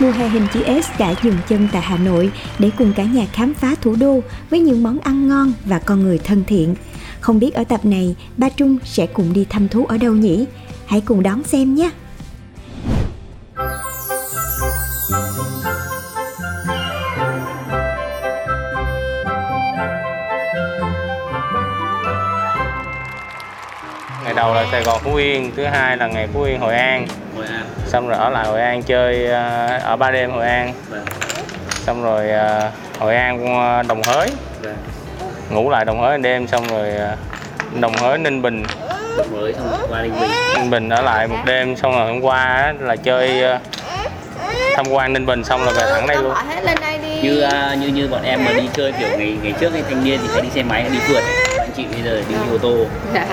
Mùa hè hình chữ S đã dừng chân tại Hà Nội để cùng cả nhà khám phá thủ đô với những món ăn ngon và con người thân thiện. Không biết ở tập này, ba Trung sẽ cùng đi thăm thú ở đâu nhỉ? Hãy cùng đón xem nhé! ngày đầu là Sài Gòn Phú Yên thứ hai là ngày Phú Yên Hội An Hội An xong rồi ở lại Hội An chơi ờ, ở ba đêm Hội An. Vâng xong rồi ờ, Hội An ờ, Đồng Hới. Vâng ngủ lại Đồng Hới đêm xong rồi Đồng Hới Ninh Bình. Mới xong rồi qua Ninh Bình. Ninh Bình ở lại một đêm xong rồi hôm qua á, là chơi tham quan Ninh Bình xong rồi về thẳng đây luôn. Hỏi hết lên đây đi. Như như như bọn em mà đi chơi kiểu ngày ngày trước ấy, thanh niên thì phải đi xe máy hay đi phượt. Ấy. anh chị bây giờ đi ô tô. Dạ.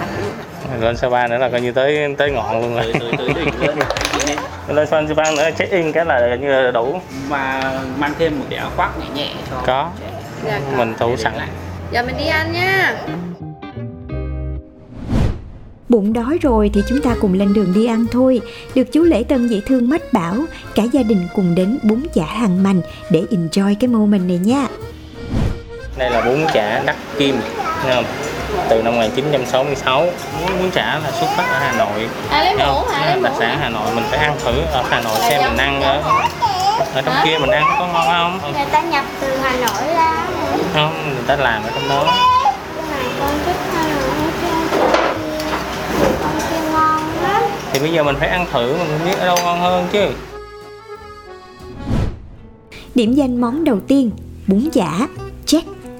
lên Sapa nữa là coi như tới tới ngọn luôn tới rồi tới tới đỉnh luôn Lên Sapa nữa check in cái là như là đủ mà mang thêm một cái áo khoác nhẹ nhẹ cho có. Dạ, mình thủ sẵn Giờ mình đi ăn nha Bụng đói rồi thì chúng ta cùng lên đường đi ăn thôi. Được chú Lễ Tân dễ thương mách bảo, cả gia đình cùng đến bún chả hàng mành để enjoy cái moment này nha. đây là bún chả đắc kim thấy không? Từ năm 1966 bún bún chả là xuất phát ở Hà Nội. À lấy mũ hả? Lấy đặc sản Hà Nội mình phải ăn thử. Ở Hà Nội xem mình ăn ở ở trong kia mình ăn có ngon không? Người ta nhập từ Hà Nội ra không người ta làm ở trong đó. Thì bây giờ mình phải ăn thử mình biết ở đâu ngon hơn chứ. Điểm danh món đầu tiên, bún chả.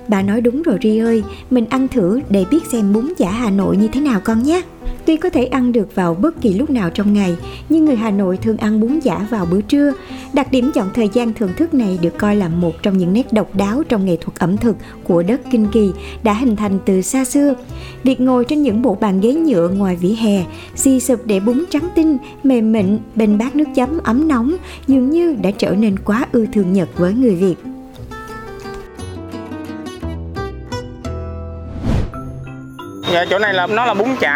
Bà nói đúng rồi Ri ơi, mình ăn thử để biết xem bún chả Hà Nội như thế nào con nhé. Tuy có thể ăn được vào bất kỳ lúc nào trong ngày, nhưng người Hà Nội thường ăn bún chả vào bữa trưa. Đặc điểm chọn thời gian thưởng thức này được coi là một trong những nét độc đáo trong nghệ thuật ẩm thực của đất Kinh Kỳ đã hình thành từ xa xưa. Việc ngồi trên những bộ bàn ghế nhựa ngoài vỉa hè, xì sụp để bún trắng tinh, mềm mịn bên bát nước chấm ấm nóng dường như đã trở nên quá ưa thương Nhật với người Việt. Dạ chỗ này là nó là bún chả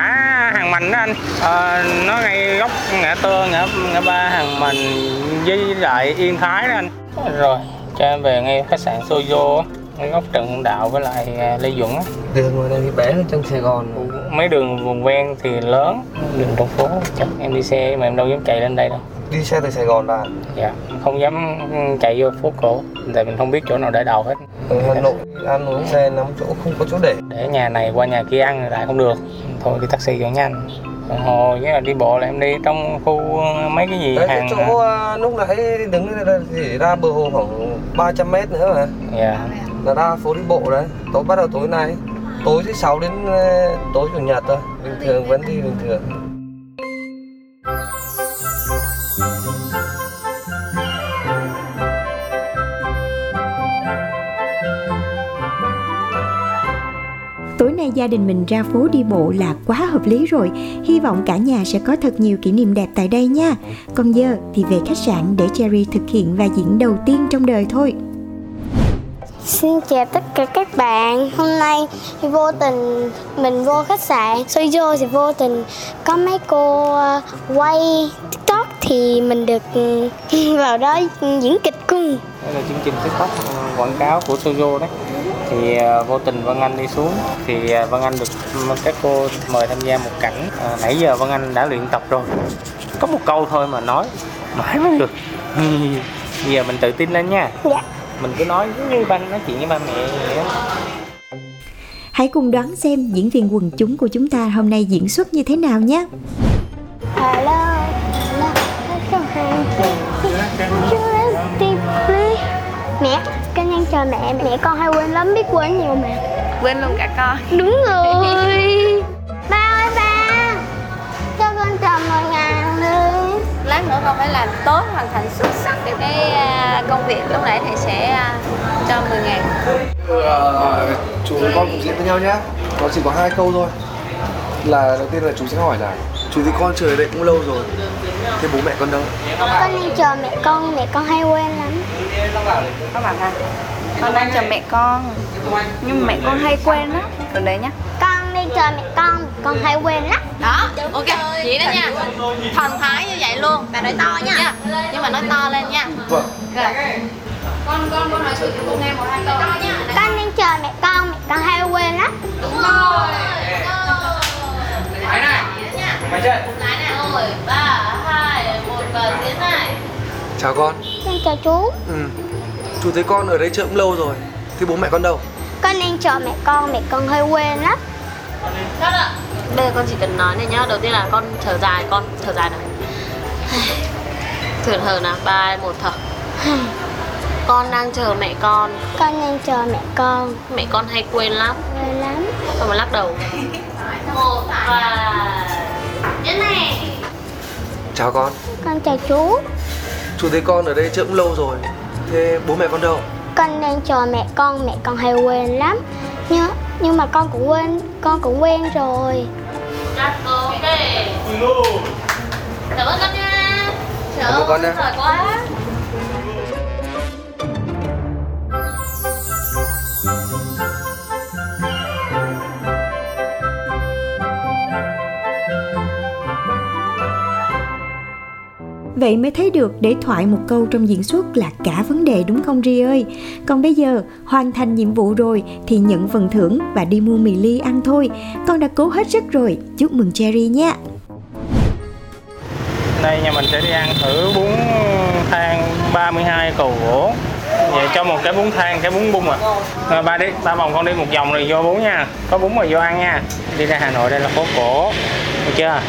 hàng mành đó anh. Ờ, nó ngay góc ngã tư ngã ngã ba hàng mành với lại yên thái đó anh. Rồi cho em về ngay khách sạn Sojo á, ngay góc Trần Hưng Đạo với lại à, Lê Duẩn á. đường ngoài thì bé hơn trong Sài Gòn. Mấy đường vùng ven thì lớn đường trong phố chắc em đi xe mà em đâu dám chạy lên đây đâu đi xe từ Sài Gòn là dạ không dám chạy vô phố cổ tại mình không biết chỗ nào để đầu hết. Ở Hà Nội ăn uống xe nắm chỗ không có chỗ để. Để nhà này qua nhà kia ăn lại không được. Thôi đi taxi cho nhanh. Còn hồi với là đi bộ là em đi trong khu mấy cái gì đấy cái hàng chỗ à, lúc nãy đứng chỉ ra bờ hồ khoảng 300 mét nữa mà. Dạ. Là ra phố đi bộ đấy. Tối bắt đầu tối nay. Tối thứ sáu đến ờ, tối chủ nhật thôi. Bình thường vẫn đi bình thường gia đình mình ra phố đi bộ là quá hợp lý rồi. Hy vọng cả nhà sẽ có thật nhiều kỷ niệm đẹp tại đây nha. Còn giờ thì về khách sạn để Cherry thực hiện vai diễn đầu tiên trong đời thôi. Xin chào tất cả các bạn Hôm nay thì vô tình mình vô khách sạn Sojo thì vô tình có mấy cô ờ, quay tiktok Thì mình được ừ, vào đó diễn kịch cùng đây là chương trình tiktok ờ, quảng cáo của Sojo đấy thì à, vô tình Vân Anh đi xuống thì à, Vân Anh được các cô mời tham gia một cảnh à, nãy giờ Vân Anh đã luyện tập rồi có một câu thôi mà nói mãi mới được bây giờ mình tự tin lên nha Dạ mình cứ nói giống như ba nói chuyện với ba mẹ vậy đó Hãy cùng đoán xem diễn viên quần chúng của chúng ta hôm nay diễn xuất như thế nào nhé. Hello Hello Hello Mẹ, con đang chờ mẹ, mẹ con hay quên lắm, biết quên nhiều mà. Quên luôn cả con. Đúng rồi. Ba ơi ba. Cho con chờ một ngàn đi. Lát nữa con phải làm tốt, hoàn thành xuất sắc để cái à, công việc. Lúc nãy thầy sẽ à, cho 10 ngàn. Ờ, chú với con cùng diễn với nhau nhá. Nó chỉ có hai câu thôi. Là đầu tiên là chú sẽ hỏi là Chú thì con chờ đây cũng lâu rồi Thế bố mẹ con đâu? Con đang chờ mẹ con, mẹ con hay quên lắm Các bạn à Con đang chờ mẹ con. Nhưng mà mẹ con hay quên á Từ đấy nhá. Con đi chờ mẹ con, con hay quên lắm. Đó, ok, vậy đó nha. Thần thái như vậy luôn. Bà nói to nha. Nhưng mà nói to lên nha. Vâng. Con, con, con nói chuyện với cô nghe một hai câu. Nha. Con đang chờ mẹ con, mẹ con hay quên lắm. Đúng rồi. Mày này. Mày chơi. Lại nè Rồi, ba, hai, một và tiến này Chào con. Con chờ chú. Ừ. Chú thấy con ở đây chờ cũng lâu rồi. Thế bố mẹ con đâu? Con đang chờ mẹ con, mẹ con hay quên lắm. Ạ. Bây giờ con chỉ cần nói này nhá. Đầu tiên là con thở dài con Thở dài nào. Thử thở nào. Ba hai, một thở. Con đang chờ mẹ con. Con đang chờ mẹ con, Mẹ con hay quên lắm. Quên lắm. Xong rồi lắc đầu. Một và Đến này. Chào con. Con chờ chú Chú thấy con ở đây chờ cũng lâu rồi. Thế bố mẹ con đâu? Con đang chờ mẹ con, mẹ con hay quên lắm. Nhưng, nhưng mà con cũng quên, con cũng quen rồi. Cắt ok Cảm ơn con nha. Trời Cảm ơn con nha. quá Vậy mới thấy được để thoại một câu trong diễn xuất là cả vấn đề đúng không Ri ơi? Còn bây giờ hoàn thành nhiệm vụ rồi thì nhận phần thưởng và đi mua mì ly ăn thôi. Con đã cố hết sức rồi. Chúc mừng Cherry nha. Đây nhà mình sẽ đi ăn thử bún than 32 cầu gỗ Vậy cho một cái bún than, cái bún bung à Rồi ba đi, ba vòng con đi một vòng rồi vô bún nha Có bún rồi vô ăn nha Đi ra Hà Nội đây là phố cổ được chưa?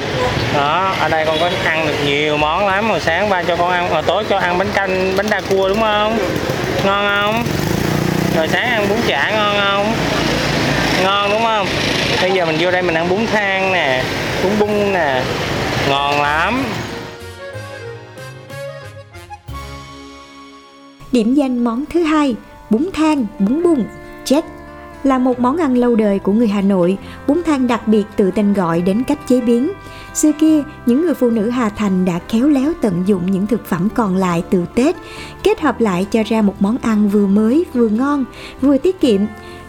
Đó, ở đây con có ăn được nhiều món lắm Hồi sáng ba cho con ăn, hồi tối cho ăn bánh canh, bánh đa cua đúng không? Ngon không? Rồi sáng ăn bún chả ngon không? Ngon đúng không? Bây giờ mình vô đây mình ăn bún than nè Bún bung nè Ngon lắm Điểm danh món thứ hai, bún than, bún bung, check. Là một món ăn lâu đời của người Hà Nội, bún than đặc biệt từ tên gọi đến cách chế biến. Xưa kia, những người phụ nữ Hà Thành đã khéo léo tận dụng những thực phẩm còn lại từ Tết, kết hợp lại cho ra một món ăn vừa mới, vừa ngon, vừa tiết kiệm.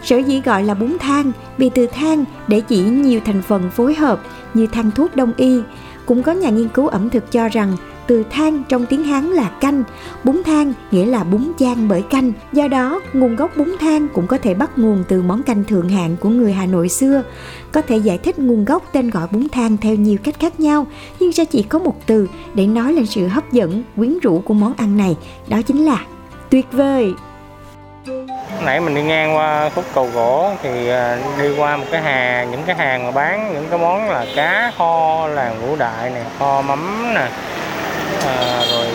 Sở dĩ gọi là bún than vì từ than để chỉ nhiều thành phần phối hợp như than thuốc đông y. Cũng có nhà nghiên cứu ẩm thực cho rằng từ than trong tiếng Hán là canh, bún than nghĩa là bún chan bởi canh. Do đó, nguồn gốc bún than cũng có thể bắt nguồn từ món canh thượng hạng của người Hà Nội xưa. Có thể giải thích nguồn gốc tên gọi bún than theo nhiều cách khác nhau, nhưng sẽ chỉ có một từ để nói lên sự hấp dẫn, quyến rũ của món ăn này, đó chính là tuyệt vời. nãy mình đi ngang qua khúc cầu gỗ thì à, đi qua một cái hàng những cái hàng mà bán những cái món là cá kho làng ngũ đại nè kho mắm nè à, rồi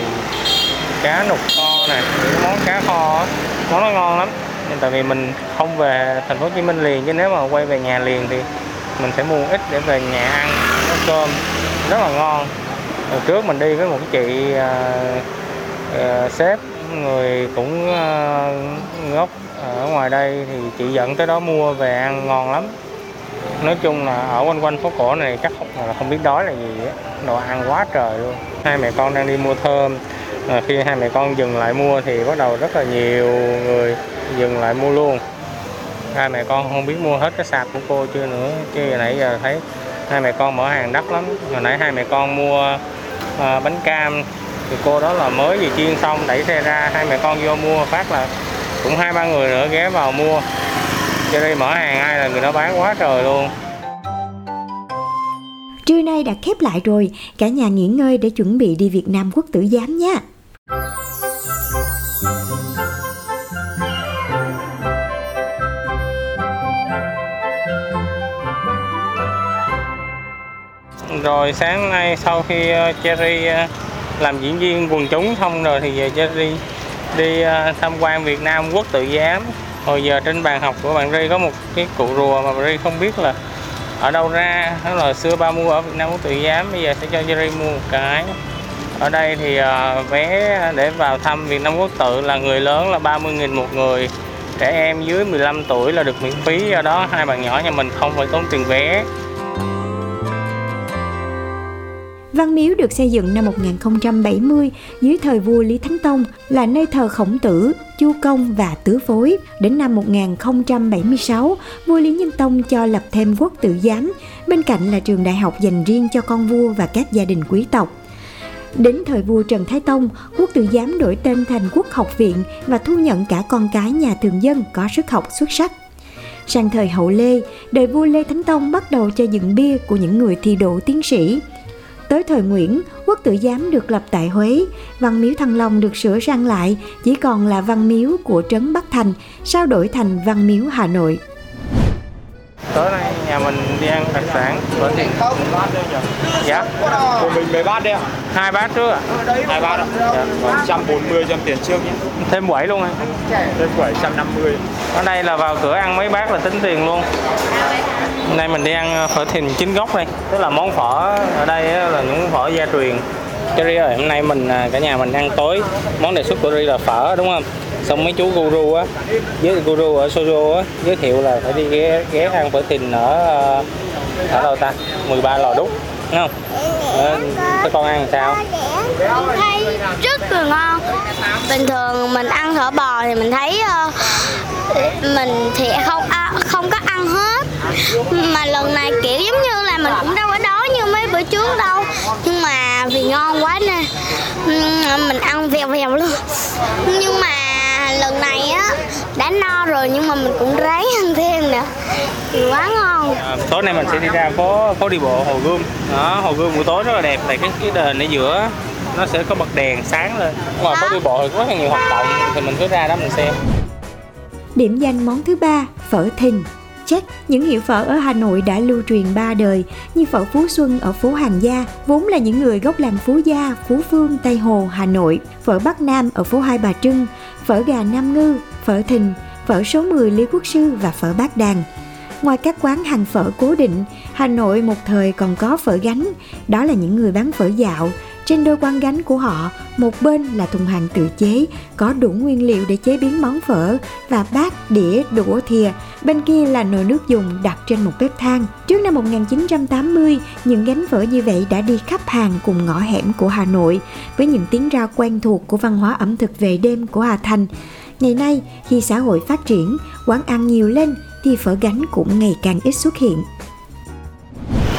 cá nục kho này, những món cá kho món nó ngon lắm. Nhưng tại vì mình không về thành phố Hồ Chí Minh liền chứ nếu mà quay về nhà liền thì mình sẽ mua ít để về nhà ăn nấu cơm. Rất là ngon. Hồi trước mình đi với một cái chị à, à, sếp người cũng à, gốc ở ngoài đây thì chị dẫn tới đó mua về ăn ngon lắm nói chung là ở quanh quanh phố cổ này chắc không, là không biết đói là gì á. Đồ ăn quá trời luôn. Hai mẹ con đang đi mua thơm. À, khi hai mẹ con dừng lại mua thì bắt đầu rất là nhiều người dừng lại mua luôn. Hai mẹ con không biết mua hết cái sạp của cô chưa nữa. Chứ nãy giờ thấy hai mẹ con mở hàng đắt lắm. Hồi nãy hai mẹ con mua à, bánh cam. Thì cô đó là mới vừa chiên xong đẩy xe ra. Hai mẹ con vô mua phát là cũng hai ba người nữa ghé vào mua cho đây mở hàng ai là người đó bán quá trời luôn Trưa nay đã khép lại rồi, cả nhà nghỉ ngơi để chuẩn bị đi Việt Nam quốc tử giám nha. rồi sáng nay sau khi ờ, Cherry ờ, làm diễn viên quần chúng xong rồi thì giờ Cherry đi ờ, tham quan Việt Nam quốc tự giám hồi giờ trên bàn học của bạn Ri có một cái cụ rùa mà bạn Ri không biết là ở đâu ra. Đó là xưa ba mua ở Việt Nam quốc tự giám, bây giờ sẽ cho Jerry mua một cái. Ở đây thì ờ, vé để vào thăm Việt Nam quốc tự là người lớn là 30.000 một người. Trẻ em dưới 15 tuổi là được miễn phí do đó. Hai bạn nhỏ nhà mình không phải tốn tiền vé. Văn Miếu được xây dựng năm 1070 dưới thời vua Lý Thánh Tông là nơi thờ khổng tử, chu công và tứ phối. Đến năm 1076, vua Lý Nhân Tông cho lập thêm quốc tử giám, bên cạnh là trường đại học dành riêng cho con vua và các gia đình quý tộc. Đến thời vua Trần Thái Tông, quốc tử giám đổi tên thành quốc học viện và thu nhận cả con cái nhà thường dân có sức học xuất sắc. Sang thời hậu Lê, đời vua Lê Thánh Tông bắt đầu cho dựng bia của những người thi đỗ tiến sĩ. Tới thời Nguyễn, quốc tử giám được lập tại Huế, văn miếu Thăng Long được sửa sang lại, chỉ còn là văn miếu của trấn Bắc Thành, sau đổi thành văn miếu Hà Nội tối nay nhà mình đi ăn đặc sản bữa thì dạ của mình mấy bát đấy ạ? hai bát trước ạ Hai bát ạ? Dạ. Còn 140 trăm tiền trước nhé. thêm quẩy luôn anh Lên 750. ở đây là vào cửa ăn mấy bát là tính tiền luôn hôm nay mình đi ăn phở thìn chính gốc đây tức là món phở ở đây là những phở gia truyền Cherry ơi hôm nay mình à, cả nhà mình ăn tối. Món đề xuất của Ri là phở đúng không? Xong mấy chú guru á với guru ở Sojo á giới thiệu là phải đi ghé, ghé ăn phở thìn ở ờ, ở đâu ta? 13 lò đúc đúng không? Ờ, các con ăn sao? Mình thấy rất là ngon. Bình thường mình ăn thở bò thì mình thấy ờ, Mình thì không à, không có ăn hết. Mà lần này kiểu giống như là mình cũng đâu có đói như bữa trước đâu. Nhưng mà vì ngon quá nè ừm, Mình ăn vèo vèo luôn. Nhưng mà lần này á đã no rồi nhưng mà mình cũng ráng ăn thêm nè. Vì quá ngon. À, tối nay mình sẽ đi ra phố phố đi bộ Hồ Gươm. Đó Hồ Gươm buổi tối rất là đẹp. Tại cái cái đền ở giữa nó sẽ có bật đèn sáng lên. Ngoài phố đi bộ thì có rất là nhiều hoạt động thì mình cứ ra đó mình xem. Điểm danh món thứ ba, phở thìn chắc những hiệu phở ở Hà Nội đã lưu truyền ba đời như phở Phú Xuân ở phố Hàng Gia, vốn là những người gốc làng Phú Gia, Phú Phương, Tây Hồ, Hà Nội, phở Bắc Nam ở phố Hai Bà Trưng, phở gà Nam Ngư, phở thìn, phở số 10 Lý Quốc Sư và phở Bát Đàn. Ngoài các quán hàng phở cố định, Hà Nội một thời còn có phở gánh, đó là những người bán phở dạo. Trên đôi quan gánh của họ, một bên là thùng hàng tự chế, có đủ nguyên liệu để chế biến món phở và bát, đĩa, đũa, thìa. Bên kia là nồi nước dùng đặt trên một bếp than. Trước năm 1980, những gánh phở như vậy đã đi khắp hàng cùng ngõ hẻm của Hà Nội với những tiếng rao quen thuộc của văn hóa ẩm thực về đêm của Hà Thành. Ngày nay, khi xã hội phát triển, quán ăn nhiều lên thì phở gánh cũng ngày càng ít xuất hiện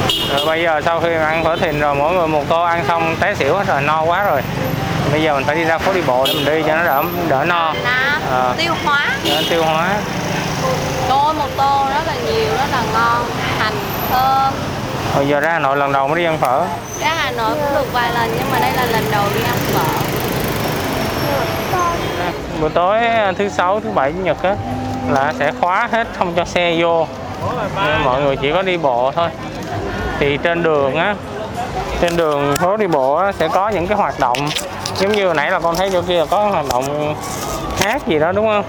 rồi bây giờ sau khi ăn phở thìn rồi mỗi người một tô ăn xong té xỉu hết rồi no quá rồi. Bây giờ mình phải đi ra phố đi bộ để mình đi cho nó đỡ đỡ no. Ờ. tiêu hóa. Nó tiêu hóa. Tô một tô rất là nhiều, rất là ngon Hành, thơm. Hồi giờ ra Hà Nội lần đầu mới đi ăn phở. Ra Hà Nội cũng được vài lần nhưng mà đây là lần đầu đi ăn phở. Buổi tối thứ sáu thứ bảy chủ nhật á là sẽ khóa hết không cho xe vô. Nên mọi người chỉ có đi bộ thôi thì trên đường á trên đường phố đi bộ á, sẽ có những cái hoạt động giống như hồi nãy là con thấy chỗ kia là có hoạt động hát gì đó đúng không?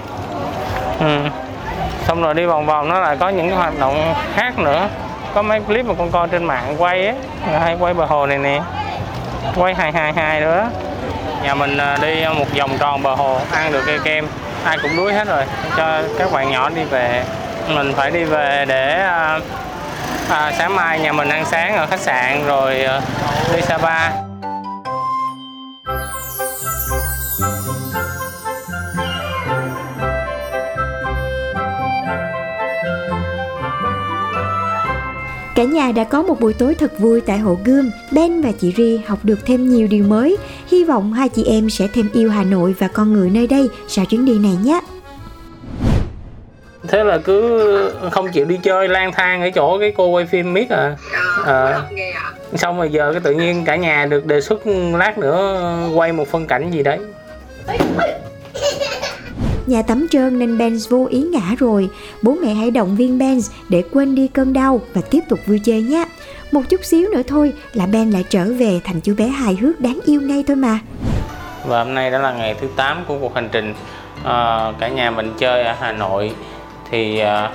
Ừ. xong rồi đi vòng vòng nó lại có những cái hoạt động khác nữa. Có mấy clip mà con coi trên mạng quay á hay quay bờ hồ này nè. Quay hai hai hai nữa nhà mình à, đi một vòng tròn bờ hồ ăn được cây kem. Ai cũng đuối hết rồi. Cho các bạn nhỏ đi về. Mình phải đi về để à, à, sáng mai nhà mình ăn sáng ở khách sạn rồi à, đi Sapa Cả nhà đã có một buổi tối thật vui tại Hồ Gươm. Ben và chị Ri học được thêm nhiều điều mới. Hy vọng hai chị em sẽ thêm yêu Hà Nội và con người nơi đây sau chuyến đi này nhé thế là cứ không chịu đi chơi lang thang ở chỗ cái cô quay phim miết à, à xong rồi giờ cái tự nhiên cả nhà được đề xuất lát nữa quay một phân cảnh gì đấy Nhà tắm trơn nên Benz vô ý ngã rồi. Bố mẹ hãy động viên Benz để quên đi cơn đau và tiếp tục vui chơi nhé. Một chút xíu nữa thôi là Ben lại trở về thành chú bé hài hước đáng yêu ngay thôi mà. và hôm nay đã là ngày thứ 8 của cuộc hành trình à, cả nhà mình chơi ở Hà Nội thì uh,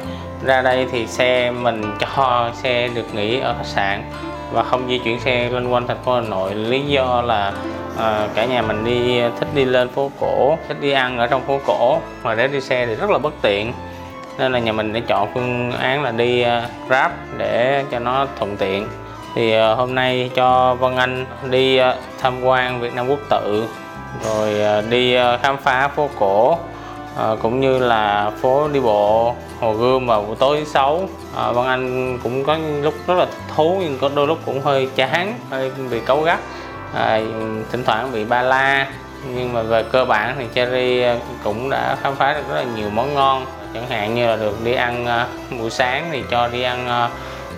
ra đây thì xe mình cho xe được nghỉ ở khách sạn và không di chuyển xe lên quanh thành phố Hà Nội. Lý do là à, cả nhà mình đi à, thích đi lên phố cổ thích đi ăn ở trong phố cổ. Mà để đi xe thì rất là bất tiện. Nên là nhà mình đã chọn phương án là đi uh, Grab để cho nó thuận tiện. Thì uh, hôm nay cho Vân Anh đi uh, tham quan Việt Nam Quốc tự rồi uh, đi uh, khám phá phố cổ. Ờ, cũng như là phố đi bộ Hồ Gươm vào buổi tối thứ sáu. Ờ, à, Văn Anh cũng có lúc rất là thú nhưng có đôi lúc cũng hơi chán hơi bị cấu gắt. À, thỉnh thoảng bị ba la nhưng mà về cơ bản thì Cherry cũng đã khám phá được rất là nhiều món ngon. Chẳng hạn như là được đi ăn uh, buổi sáng thì cho đi ăn uh,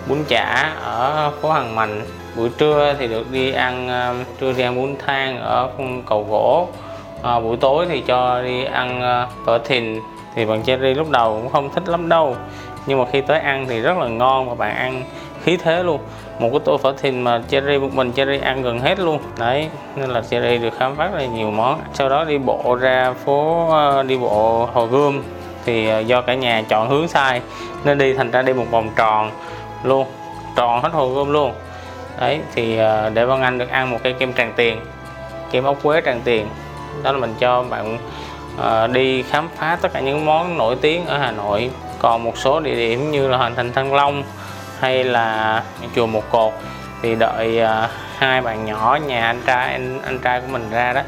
bún chả ở phố Hàng Mành. Buổi trưa thì được đi ăn uh, trưa đi ăn bún thang ở cầu gỗ à, buổi tối thì cho đi ăn ờ, uh, phở thìn. Thì bạn Cherry lúc đầu cũng không thích lắm đâu. Nhưng mà khi tới ăn thì rất là ngon và bạn ăn khí thế luôn. Một cái tô phở thìn mà Cherry một mình Cherry ăn gần hết luôn. Đấy nên là Cherry được khám phá rất là nhiều món. Sau đó đi bộ ra phố ờ, đi bộ Hồ Gươm. Thì do cả nhà chọn hướng sai nên đi thành ra đi một vòng tròn luôn. Tròn hết hồ gươm luôn. Đấy thì để Văn Anh được ăn một cây kem tràng tiền kem ốc quế tràng tiền đó là mình cho bạn uh, đi khám phá tất cả những món nổi tiếng ở Hà Nội. Còn một số địa điểm như là Hoàng thành Thăng Long hay là chùa Một Cột thì đợi ờ, hai bạn nhỏ nhà anh trai anh, anh trai của mình ra đó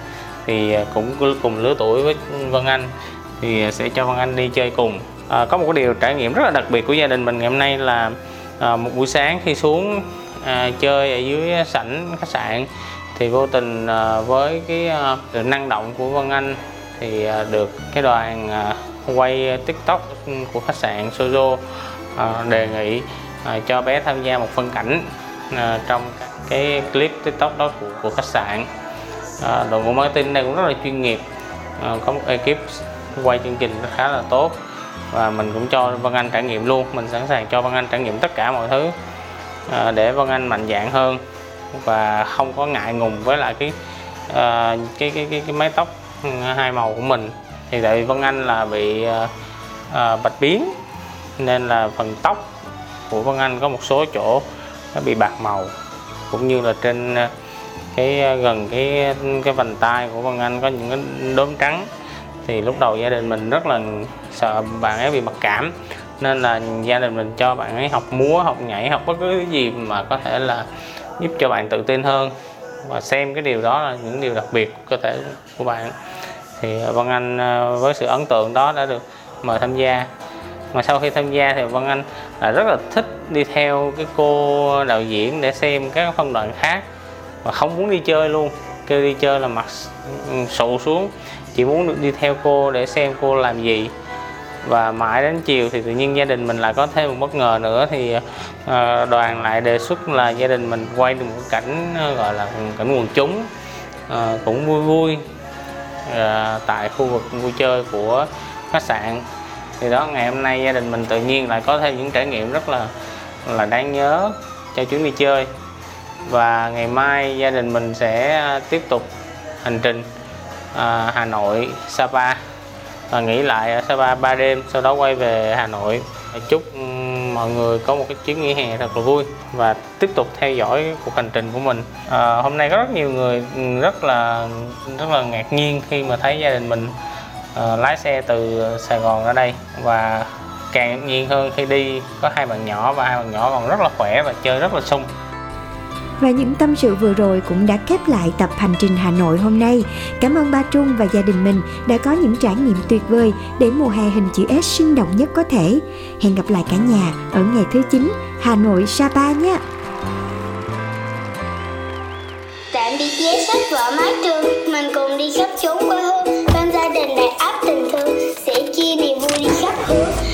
thì ờ, cũng cùng lứa tuổi với Vân Anh thì sẽ cho Văn Anh đi chơi cùng. À, có một cái điều trải nghiệm rất là đặc biệt của gia đình mình ngày hôm nay là à, một buổi sáng khi xuống à, chơi ở dưới sảnh khách sạn thì vô tình à, với cái à, năng động của Văn Anh thì à, được cái đoàn à, quay tiktok của khách sạn Sozo đề nghị cho bé tham gia một phân cảnh trong cái clip tiktok đó của, của khách sạn. Đội ngũ marketing đây cũng rất là chuyên nghiệp có một ekip quay chương trình khá là tốt và mình cũng cho Vân Anh trải nghiệm luôn. Mình sẵn sàng cho Vân Anh trải nghiệm tất cả mọi thứ để Vân Anh mạnh dạng hơn và không có ngại ngùng với lại cái uh, cái, cái cái cái mái tóc ừ, hai màu của mình. Thì tại vì Vân Anh là bị uh, bạch biến nên là phần tóc của Vân Anh có một số chỗ nó bị bạc màu cũng như là trên cái gần cái cái vành tay của Vân Anh có những cái đốm trắng. Thì lúc đầu gia đình mình rất là sợ bạn ấy bị mặc cảm nên là gia đình mình cho bạn ấy học múa học nhảy học bất cứ gì mà có thể là giúp cho bạn tự tin hơn và xem cái điều đó là những điều đặc biệt của cơ thể của bạn. Thì à, Văn Anh à, với sự ấn tượng đó đã được mời tham gia. Mà sau khi tham gia thì Văn Anh là rất là thích đi theo cái cô đạo diễn để xem các phân đoạn khác và không muốn đi chơi luôn. Kêu đi chơi là mặt ừ, sụ xuống, chỉ muốn được đi theo cô để xem cô làm gì và mãi đến chiều thì tự nhiên gia đình mình lại có thêm một bất ngờ nữa thì ờ, đoàn lại đề xuất là gia đình mình quay được một cảnh ờ, gọi là cảnh quần chúng ờ, cũng vui vui tại khu vực vui chơi của khách sạn. Thì đó ngày hôm nay gia đình mình tự nhiên lại có thêm những trải nghiệm rất là là đáng nhớ cho chuyến đi chơi. Và ngày mai gia đình mình sẽ tiếp tục hành trình à, Hà Nội Sapa và nghỉ lại ở Sapa 3 đêm sau đó quay về Hà Nội. Chúc ừ, mọi người có một cái chuyến nghỉ hè thật là vui và tiếp tục theo dõi cuộc hành trình của mình. À, hôm nay có rất nhiều người ừ, rất là rất là ngạc nhiên khi mà thấy gia đình mình uh, lái xe từ Sài Gòn ra đây. Và càng ngạc nhiên hơn khi đi có hai bạn nhỏ và hai bạn nhỏ còn rất là khỏe và chơi rất là sung. Và những tâm sự vừa rồi cũng đã khép lại tập hành trình Hà Nội hôm nay. Cảm ơn ba Trung và gia đình mình đã có những trải nghiệm tuyệt vời để mùa hè hình chữ S sinh động nhất có thể. Hẹn gặp lại cả nhà ở ngày thứ 9 Hà Nội Sapa nhé. Tạm biệt giấy sách vở mái trường, mình cùng đi khắp chốn quê hương, bên gia đình đầy áp tình thương, sẽ chia niềm vui đi khắp hướng.